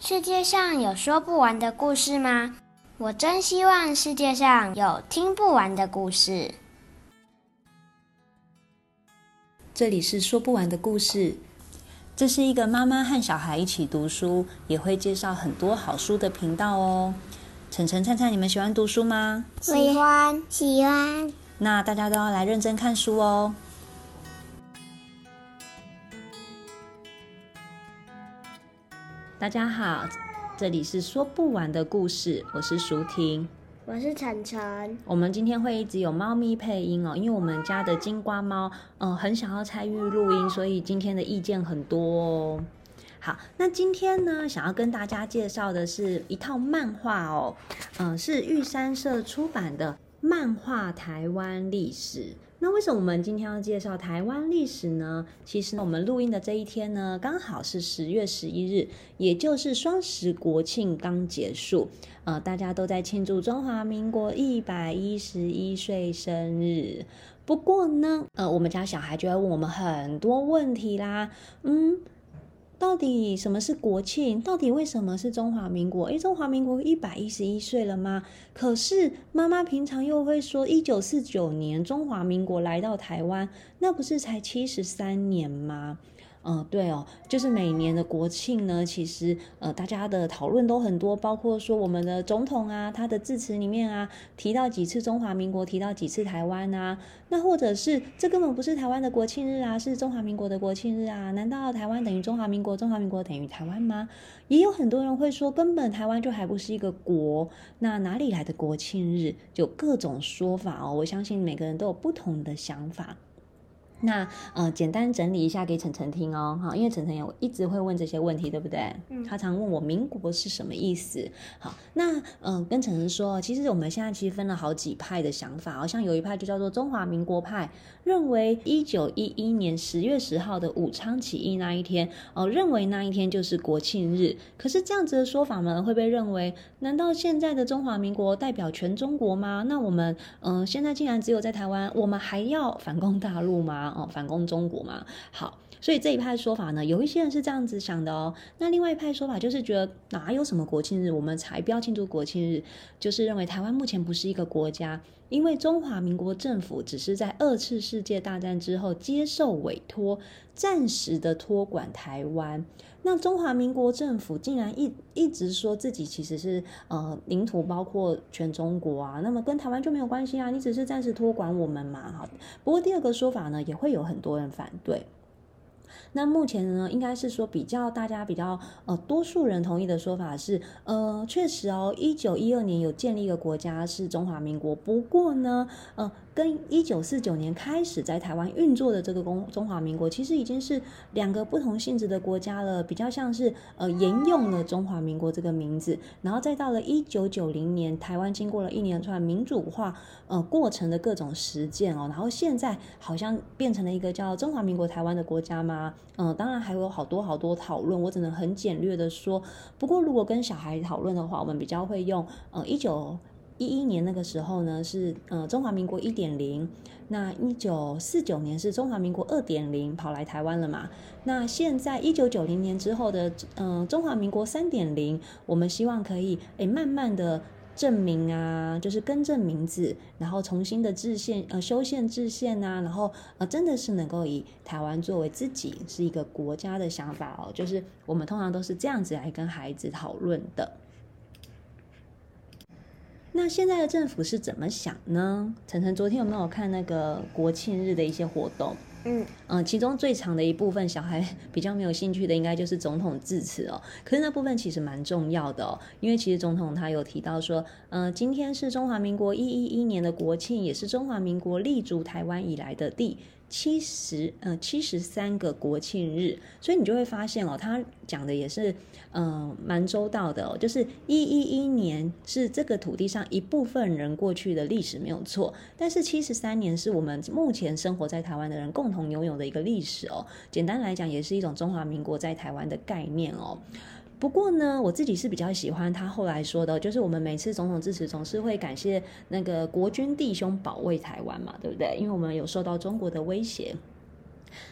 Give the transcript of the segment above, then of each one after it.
世界上有说不完的故事吗？我真希望世界上有听不完的故事。这里是说不完的故事，这是一个妈妈和小孩一起读书，也会介绍很多好书的频道哦。晨晨、灿灿，你们喜欢读书吗？喜欢，喜欢。那大家都要来认真看书哦。大家好，这里是说不完的故事，我是淑婷，我是晨晨。我们今天会一直有猫咪配音哦，因为我们家的金瓜猫，嗯，很想要参与录音，所以今天的意见很多哦。好，那今天呢，想要跟大家介绍的是一套漫画哦，嗯，是玉山社出版的《漫画台湾历史》。那为什么我们今天要介绍台湾历史呢？其实我们录音的这一天呢，刚好是十月十一日，也就是双十国庆刚结束，呃，大家都在庆祝中华民国一百一十一岁生日。不过呢，呃，我们家小孩就要问我们很多问题啦，嗯。到底什么是国庆？到底为什么是中华民国？诶，中华民国一百一十一岁了吗？可是妈妈平常又会说，一九四九年中华民国来到台湾，那不是才七十三年吗？嗯，对哦，就是每年的国庆呢，其实呃，大家的讨论都很多，包括说我们的总统啊，他的致辞里面啊，提到几次中华民国，提到几次台湾啊，那或者是这根本不是台湾的国庆日啊，是中华民国的国庆日啊？难道台湾等于中华民国，中华民国等于台湾吗？也有很多人会说，根本台湾就还不是一个国，那哪里来的国庆日？就各种说法哦，我相信每个人都有不同的想法。那呃，简单整理一下给晨晨听哦，哈，因为晨晨也一直会问这些问题，对不对？嗯，他常问我“民国”是什么意思。好，那嗯、呃，跟晨晨说，其实我们现在其实分了好几派的想法，好像有一派就叫做中华民国派，认为一九一一年十月十号的武昌起义那一天，哦、呃，认为那一天就是国庆日。可是这样子的说法呢，会被认为，难道现在的中华民国代表全中国吗？那我们嗯、呃，现在竟然只有在台湾，我们还要反攻大陆吗？哦，反攻中国嘛，好，所以这一派说法呢，有一些人是这样子想的哦。那另外一派说法就是觉得哪有什么国庆日，我们才不要庆祝国庆日，就是认为台湾目前不是一个国家，因为中华民国政府只是在二次世界大战之后接受委托，暂时的托管台湾。那中华民国政府竟然一一直说自己其实是呃领土包括全中国啊，那么跟台湾就没有关系啊，你只是暂时托管我们嘛，哈。不过第二个说法呢，也会有很多人反对。那目前呢，应该是说比较大家比较呃多数人同意的说法是，呃，确实哦，一九一二年有建立一个国家是中华民国，不过呢，呃。跟一九四九年开始在台湾运作的这个中中华民国，其实已经是两个不同性质的国家了，比较像是呃沿用了中华民国这个名字，然后再到了一九九零年，台湾经过了一连串民主化呃过程的各种实践哦，然后现在好像变成了一个叫中华民国台湾的国家吗？嗯、当然还有好多好多讨论，我只能很简略的说。不过如果跟小孩讨论的话，我们比较会用呃一九。一一年那个时候呢，是呃中华民国一点零，那一九四九年是中华民国二点零跑来台湾了嘛？那现在一九九零年之后的嗯、呃、中华民国三点零，我们希望可以诶慢慢的证明啊，就是更正名字，然后重新的制宪呃修宪制宪啊，然后呃真的是能够以台湾作为自己是一个国家的想法哦，就是我们通常都是这样子来跟孩子讨论的。那现在的政府是怎么想呢？晨晨昨天有没有看那个国庆日的一些活动？嗯嗯，其中最长的一部分，小孩 比较没有兴趣的，应该就是总统致辞哦。可是那部分其实蛮重要的哦，因为其实总统他有提到说，嗯、呃，今天是中华民国一一一年的国庆，也是中华民国立足台湾以来的第七十呃七十三个国庆日，所以你就会发现哦，他讲的也是嗯蛮周到的哦，就是一一一年是这个土地上一部分人过去的历史没有错，但是七十三年是我们目前生活在台湾的人共同拥有的一个历史哦。简单来讲，也是一种中华民国在台湾的概念哦。不过呢，我自己是比较喜欢他后来说的，就是我们每次总统致辞总是会感谢那个国军弟兄保卫台湾嘛，对不对？因为我们有受到中国的威胁。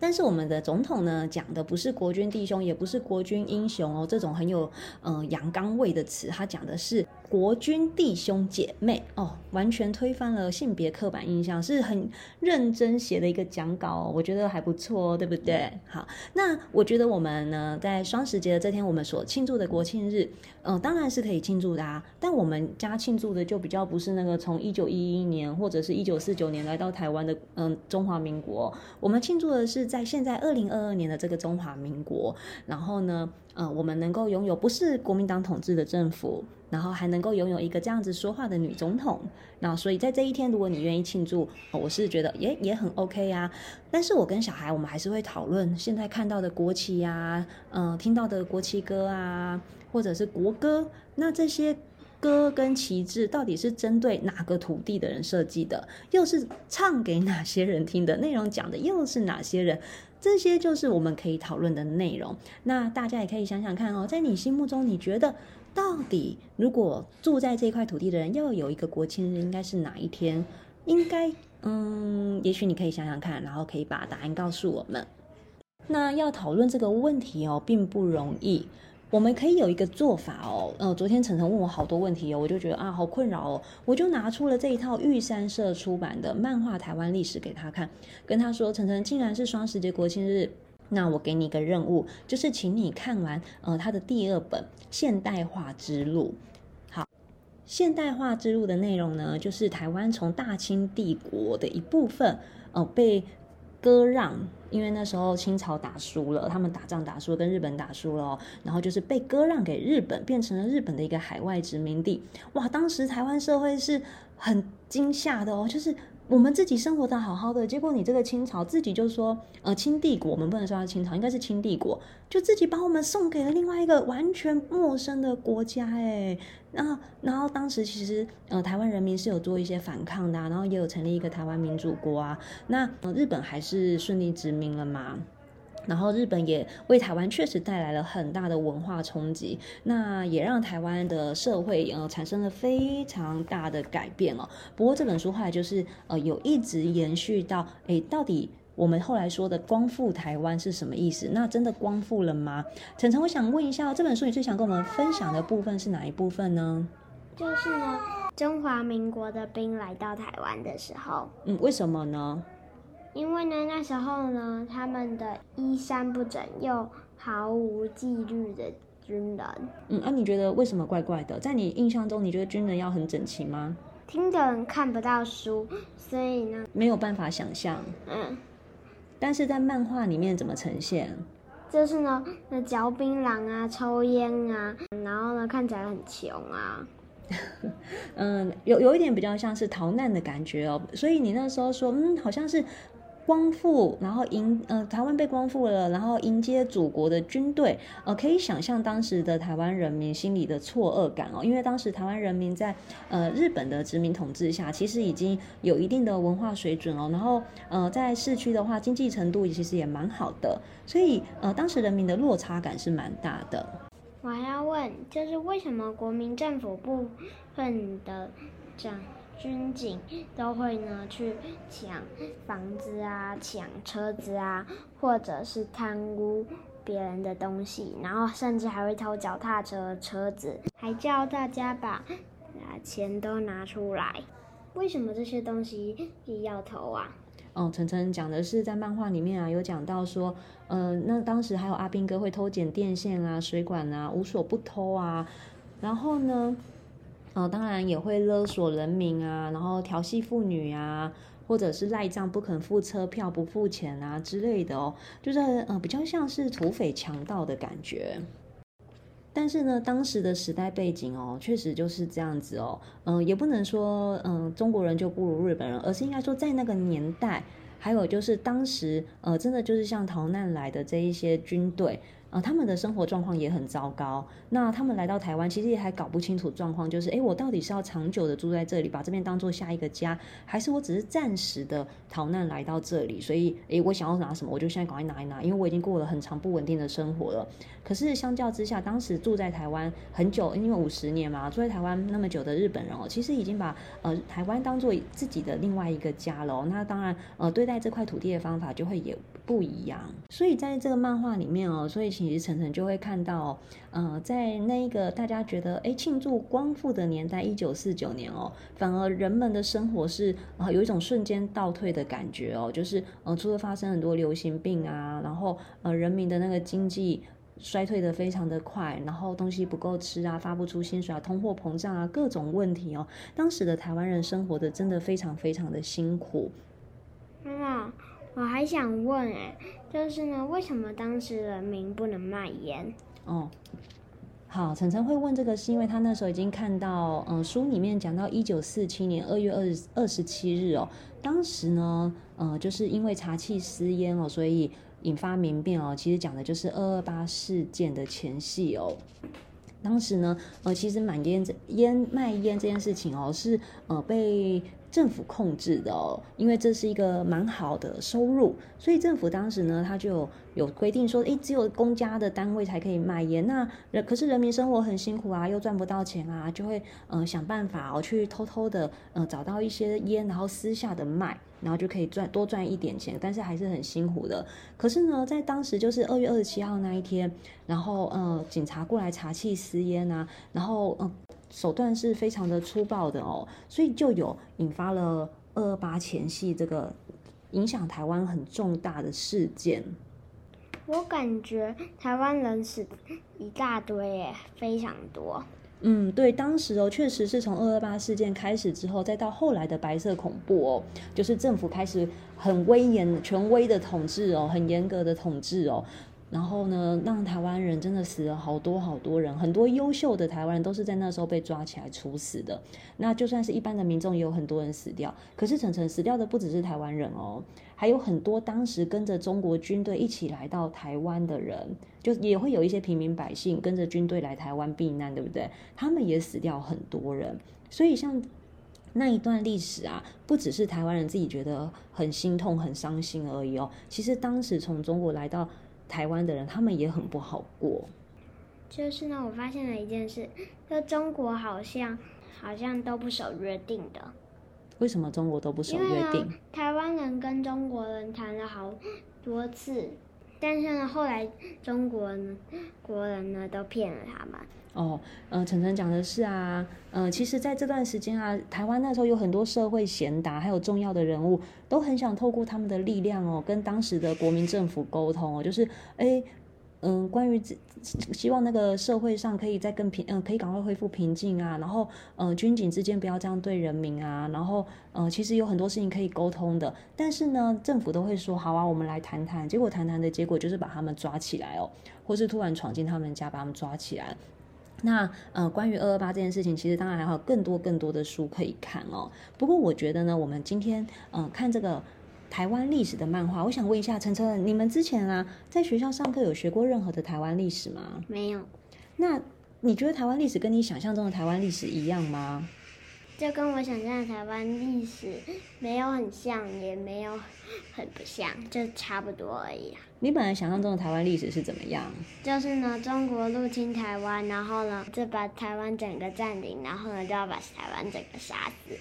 但是我们的总统呢，讲的不是国军弟兄，也不是国军英雄哦，这种很有嗯阳刚味的词，他讲的是。国军弟兄姐妹哦，完全推翻了性别刻板印象，是很认真写的一个讲稿哦，我觉得还不错，对不对？好，那我觉得我们呢，在双十节的这天，我们所庆祝的国庆日，嗯、呃，当然是可以庆祝的啊。但我们家庆祝的就比较不是那个从一九一一年或者是一九四九年来到台湾的嗯、呃、中华民国，我们庆祝的是在现在二零二二年的这个中华民国，然后呢，呃，我们能够拥有不是国民党统治的政府。然后还能够拥有一个这样子说话的女总统，那所以在这一天，如果你愿意庆祝，我是觉得也也很 OK 呀。但是我跟小孩，我们还是会讨论现在看到的国旗呀，嗯、听到的国旗歌啊，或者是国歌，那这些歌跟旗帜到底是针对哪个土地的人设计的？又是唱给哪些人听的？内容讲的又是哪些人？这些就是我们可以讨论的内容。那大家也可以想想看哦，在你心目中，你觉得？到底，如果住在这块土地的人要有一个国庆日，应该是哪一天？应该，嗯，也许你可以想想看，然后可以把答案告诉我们。那要讨论这个问题哦，并不容易。我们可以有一个做法哦。呃，昨天晨晨问我好多问题哦，我就觉得啊，好困扰哦。我就拿出了这一套玉山社出版的《漫画台湾历史》给他看，跟他说：“晨晨，竟然是双十节国庆日。”那我给你一个任务，就是请你看完呃他的第二本《现代化之路》。好，《现代化之路》的内容呢，就是台湾从大清帝国的一部分，呃被割让，因为那时候清朝打输了，他们打仗打输了，跟日本打输了哦，然后就是被割让给日本，变成了日本的一个海外殖民地。哇，当时台湾社会是很惊吓的哦，就是。我们自己生活的好好的，结果你这个清朝自己就说，呃，清帝国，我们不能说它清朝，应该是清帝国，就自己把我们送给了另外一个完全陌生的国家，哎，然后，然后当时其实，呃，台湾人民是有做一些反抗的，然后也有成立一个台湾民主国啊，那，呃，日本还是顺利殖了嘛。然后日本也为台湾确实带来了很大的文化冲击，那也让台湾的社会呃产生了非常大的改变哦。不过这本书后来就是呃有一直延续到，诶，到底我们后来说的光复台湾是什么意思？那真的光复了吗？晨晨，我想问一下，这本书你最想跟我们分享的部分是哪一部分呢？就是呢，中华民国的兵来到台湾的时候。嗯，为什么呢？因为呢，那时候呢，他们的衣衫不整又毫无纪律的军人。嗯，那、啊、你觉得为什么怪怪的？在你印象中，你觉得军人要很整齐吗？听的人看不到书，所以呢，没有办法想象。嗯，但是在漫画里面怎么呈现？就是呢，那嚼槟榔啊，抽烟啊，然后呢，看起来很穷啊。嗯，有有一点比较像是逃难的感觉哦。所以你那时候说，嗯，好像是。光复，然后迎呃台湾被光复了，然后迎接祖国的军队，呃可以想象当时的台湾人民心里的错愕感哦，因为当时台湾人民在呃日本的殖民统治下，其实已经有一定的文化水准哦，然后呃在市区的话，经济程度其实也蛮好的，所以呃当时人民的落差感是蛮大的。我还要问，就是为什么国民政府部分的这样？军警都会呢去抢房子啊，抢车子啊，或者是贪污别人的东西，然后甚至还会偷脚踏车车子，还叫大家把啊钱都拿出来。为什么这些东西要偷啊？哦，晨晨讲的是在漫画里面啊，有讲到说，呃，那当时还有阿兵哥会偷剪电线啊、水管啊，无所不偷啊，然后呢？呃，当然也会勒索人民啊，然后调戏妇女啊，或者是赖账不肯付车票、不付钱啊之类的哦，就是呃比较像是土匪强盗的感觉。但是呢，当时的时代背景哦，确实就是这样子哦。嗯、也不能说嗯、中国人就不如日本人，而是应该说在那个年代，还有就是当时呃真的就是像逃难来的这一些军队。呃，他们的生活状况也很糟糕。那他们来到台湾，其实也还搞不清楚状况，就是，诶，我到底是要长久的住在这里，把这边当做下一个家，还是我只是暂时的逃难来到这里？所以，诶，我想要拿什么，我就现在赶快拿一拿，因为我已经过了很长不稳定的生活了。可是相较之下，当时住在台湾很久，因为五十年嘛，住在台湾那么久的日本人哦，其实已经把呃台湾当做自己的另外一个家了。那当然，呃，对待这块土地的方法就会也不一样。所以在这个漫画里面哦，所以其实晨晨就会看到，呃，在那一个大家觉得诶庆祝光复的年代，一九四九年哦，反而人们的生活是啊、有一种瞬间倒退的感觉哦，就是呃除了发生很多流行病啊，然后呃人民的那个经济。衰退的非常的快，然后东西不够吃啊，发不出薪水啊，通货膨胀啊，各种问题哦。当时的台湾人生活的真的非常非常的辛苦。妈妈，我还想问哎，就是呢，为什么当时人民不能卖烟？哦，好，晨晨会问这个，是因为他那时候已经看到，嗯，书里面讲到一九四七年二月二二十七日哦，当时呢，呃，就是因为茶器私烟哦，所以。引发民变哦，其实讲的就是二二八事件的前戏哦。当时呢，呃，其实买烟这烟卖烟这件事情哦，是呃被政府控制的哦，因为这是一个蛮好的收入，所以政府当时呢，他就有，规定说，诶，只有公家的单位才可以卖烟。那人可是人民生活很辛苦啊，又赚不到钱啊，就会呃想办法哦，去偷偷的呃找到一些烟，然后私下的卖。然后就可以赚多赚一点钱，但是还是很辛苦的。可是呢，在当时就是二月二十七号那一天，然后呃，警察过来查缉私烟啊，然后呃，手段是非常的粗暴的哦，所以就有引发了二二八前夕这个影响台湾很重大的事件。我感觉台湾人死一大堆耶，非常多。嗯，对，当时哦，确实是从二二八事件开始之后，再到后来的白色恐怖哦，就是政府开始很威严、权威的统治哦，很严格的统治哦。然后呢，让台湾人真的死了好多好多人，很多优秀的台湾人都是在那时候被抓起来处死的。那就算是一般的民众，也有很多人死掉。可是陈晨死掉的不只是台湾人哦，还有很多当时跟着中国军队一起来到台湾的人，就也会有一些平民百姓跟着军队来台湾避难，对不对？他们也死掉很多人。所以像那一段历史啊，不只是台湾人自己觉得很心痛、很伤心而已哦。其实当时从中国来到台湾的人，他们也很不好过。就是呢，我发现了一件事，就中国好像好像都不守约定的。为什么中国都不守约定？台湾人跟中国人谈了好多次，但是呢，后来中国呢，国人呢都骗了他们。哦，呃，晨晨讲的是啊，呃，其实在这段时间啊，台湾那时候有很多社会贤达，还有重要的人物，都很想透过他们的力量哦，跟当时的国民政府沟通哦，就是，哎，嗯、关于这希望那个社会上可以再更平，嗯、可以赶快恢复平静啊，然后，呃，军警之间不要这样对人民啊，然后，呃，其实有很多事情可以沟通的，但是呢，政府都会说好啊，我们来谈谈，结果谈谈的结果就是把他们抓起来哦，或是突然闯进他们家把他们抓起来。那呃，关于二二八这件事情，其实当然还有更多更多的书可以看哦。不过我觉得呢，我们今天嗯、呃、看这个台湾历史的漫画，我想问一下晨晨，你们之前啊在学校上课有学过任何的台湾历史吗？没有。那你觉得台湾历史跟你想象中的台湾历史一样吗？就跟我想象的台湾历史没有很像，也没有很不像，就差不多而已啊。你本来想象中的台湾历史是怎么样？就是呢，中国入侵台湾，然后呢，就把台湾整个占领，然后呢，就要把台湾整个杀死。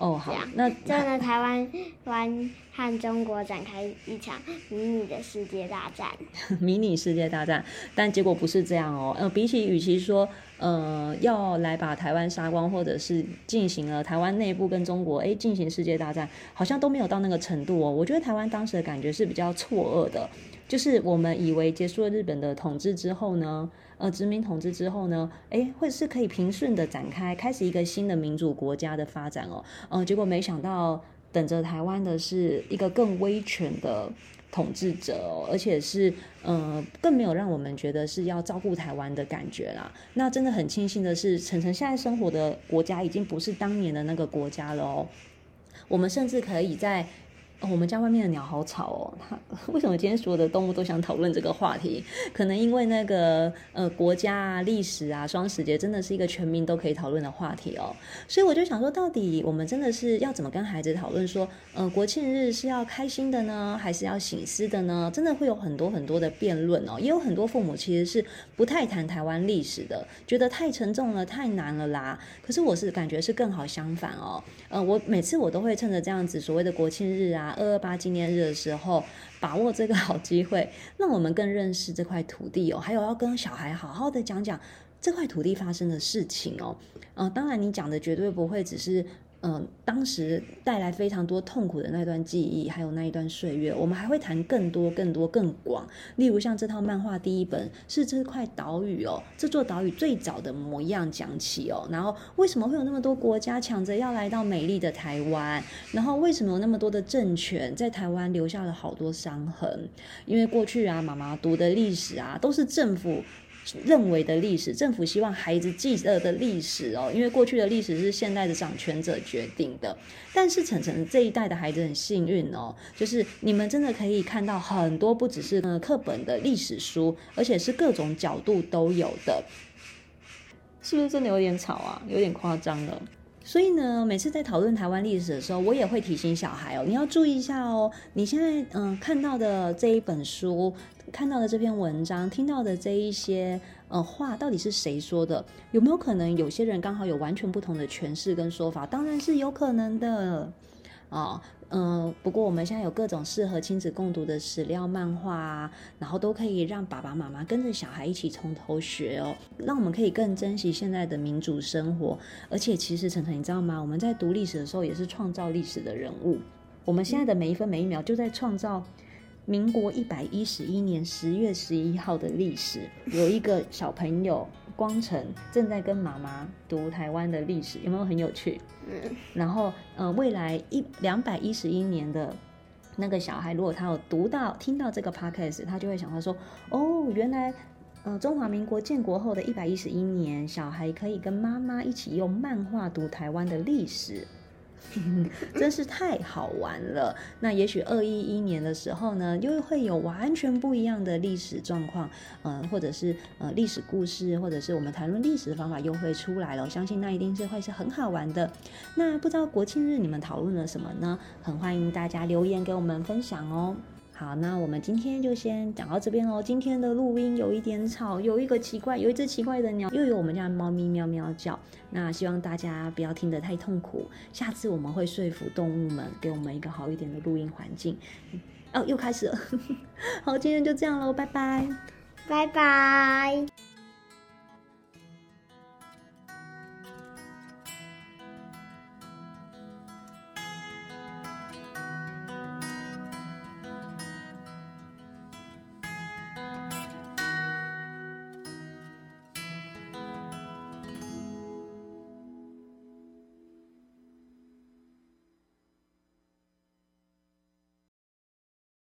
哦，好，那就呢，台湾湾和中国展开一场迷你的世界大战。迷你世界大战，但结果不是这样哦。呃，比起与其说，呃，要来把台湾杀光，或者是进行了台湾内部跟中国诶进行世界大战，好像都没有到那个程度哦。我觉得台湾当时的感觉是比较错愕的。就是我们以为结束了日本的统治之后呢，呃，殖民统治之后呢，诶，会是可以平顺的展开，开始一个新的民主国家的发展哦，呃，结果没想到等着台湾的是一个更威权的统治者，而且是呃，更没有让我们觉得是要照顾台湾的感觉啦。那真的很庆幸的是，晨晨现在生活的国家已经不是当年的那个国家了哦，我们甚至可以在。我们家外面的鸟好吵哦！它 为什么今天所有的动物都想讨论这个话题？可能因为那个呃国家啊、历史啊、双十节真的是一个全民都可以讨论的话题哦。所以我就想说，到底我们真的是要怎么跟孩子讨论说，呃，国庆日是要开心的呢，还是要醒思的呢？真的会有很多很多的辩论哦。也有很多父母其实是不太谈台湾历史的，觉得太沉重了、太难了啦。可是我是感觉是更好相反哦。呃，我每次我都会趁着这样子所谓的国庆日啊。二二八纪念日的时候，把握这个好机会，让我们更认识这块土地哦。还有要跟小孩好好的讲讲这块土地发生的事情哦。呃，当然你讲的绝对不会只是。嗯、当时带来非常多痛苦的那段记忆，还有那一段岁月，我们还会谈更多、更多、更广。例如像这套漫画第一本是这块岛屿哦，这座岛屿最早的模样讲起哦，然后为什么会有那么多国家抢着要来到美丽的台湾？然后为什么有那么多的政权在台湾留下了好多伤痕？因为过去啊，妈妈读的历史啊，都是政府。认为的历史，政府希望孩子记得的历史哦，因为过去的历史是现代的掌权者决定的。但是晨晨这一代的孩子很幸运哦，就是你们真的可以看到很多不只是呃课本的历史书，而且是各种角度都有的。是不是真的有点吵啊？有点夸张了。所以呢，每次在讨论台湾历史的时候，我也会提醒小孩哦，你要注意一下哦，你现在嗯、看到的这一本书。看到的这篇文章，听到的这一些呃话，到底是谁说的？有没有可能有些人刚好有完全不同的诠释跟说法？当然是有可能的啊。嗯、不过我们现在有各种适合亲子共读的史料漫画啊，然后都可以让爸爸妈妈跟着小孩一起从头学哦，让我们可以更珍惜现在的民主生活。而且，其实晨晨，你知道吗？我们在读历史的时候，也是创造历史的人物。我们现在的每一分每一秒，就在创造。民国一百一十一年十月十一号的历史，有一个小朋友光成正在跟妈妈读台湾的历史，有没有很有趣？嗯。然后，呃，未来一两百一十一年的那个小孩，如果他有读到、听到这个 podcast，他就会想到说：哦，原来，呃，中华民国建国后的一百一十一年，小孩可以跟妈妈一起用漫画读台湾的历史。真是太好玩了。那也许二一一年的时候呢，又会有完全不一样的历史状况，嗯、呃，或者是呃历史故事，或者是我们谈论历史的方法又会出来了。我相信那一定是会是很好玩的。那不知道国庆日你们讨论了什么呢？很欢迎大家留言给我们分享哦。好，那我们今天就先讲到这边哦。今天的录音有一点吵，有一个奇怪，有一只奇怪的鸟，又有我们家的猫咪喵喵叫。那希望大家不要听得太痛苦。下次我们会说服动物们给我们一个好一点的录音环境。哦，又开始了。好，今天就这样喽，拜拜，拜拜。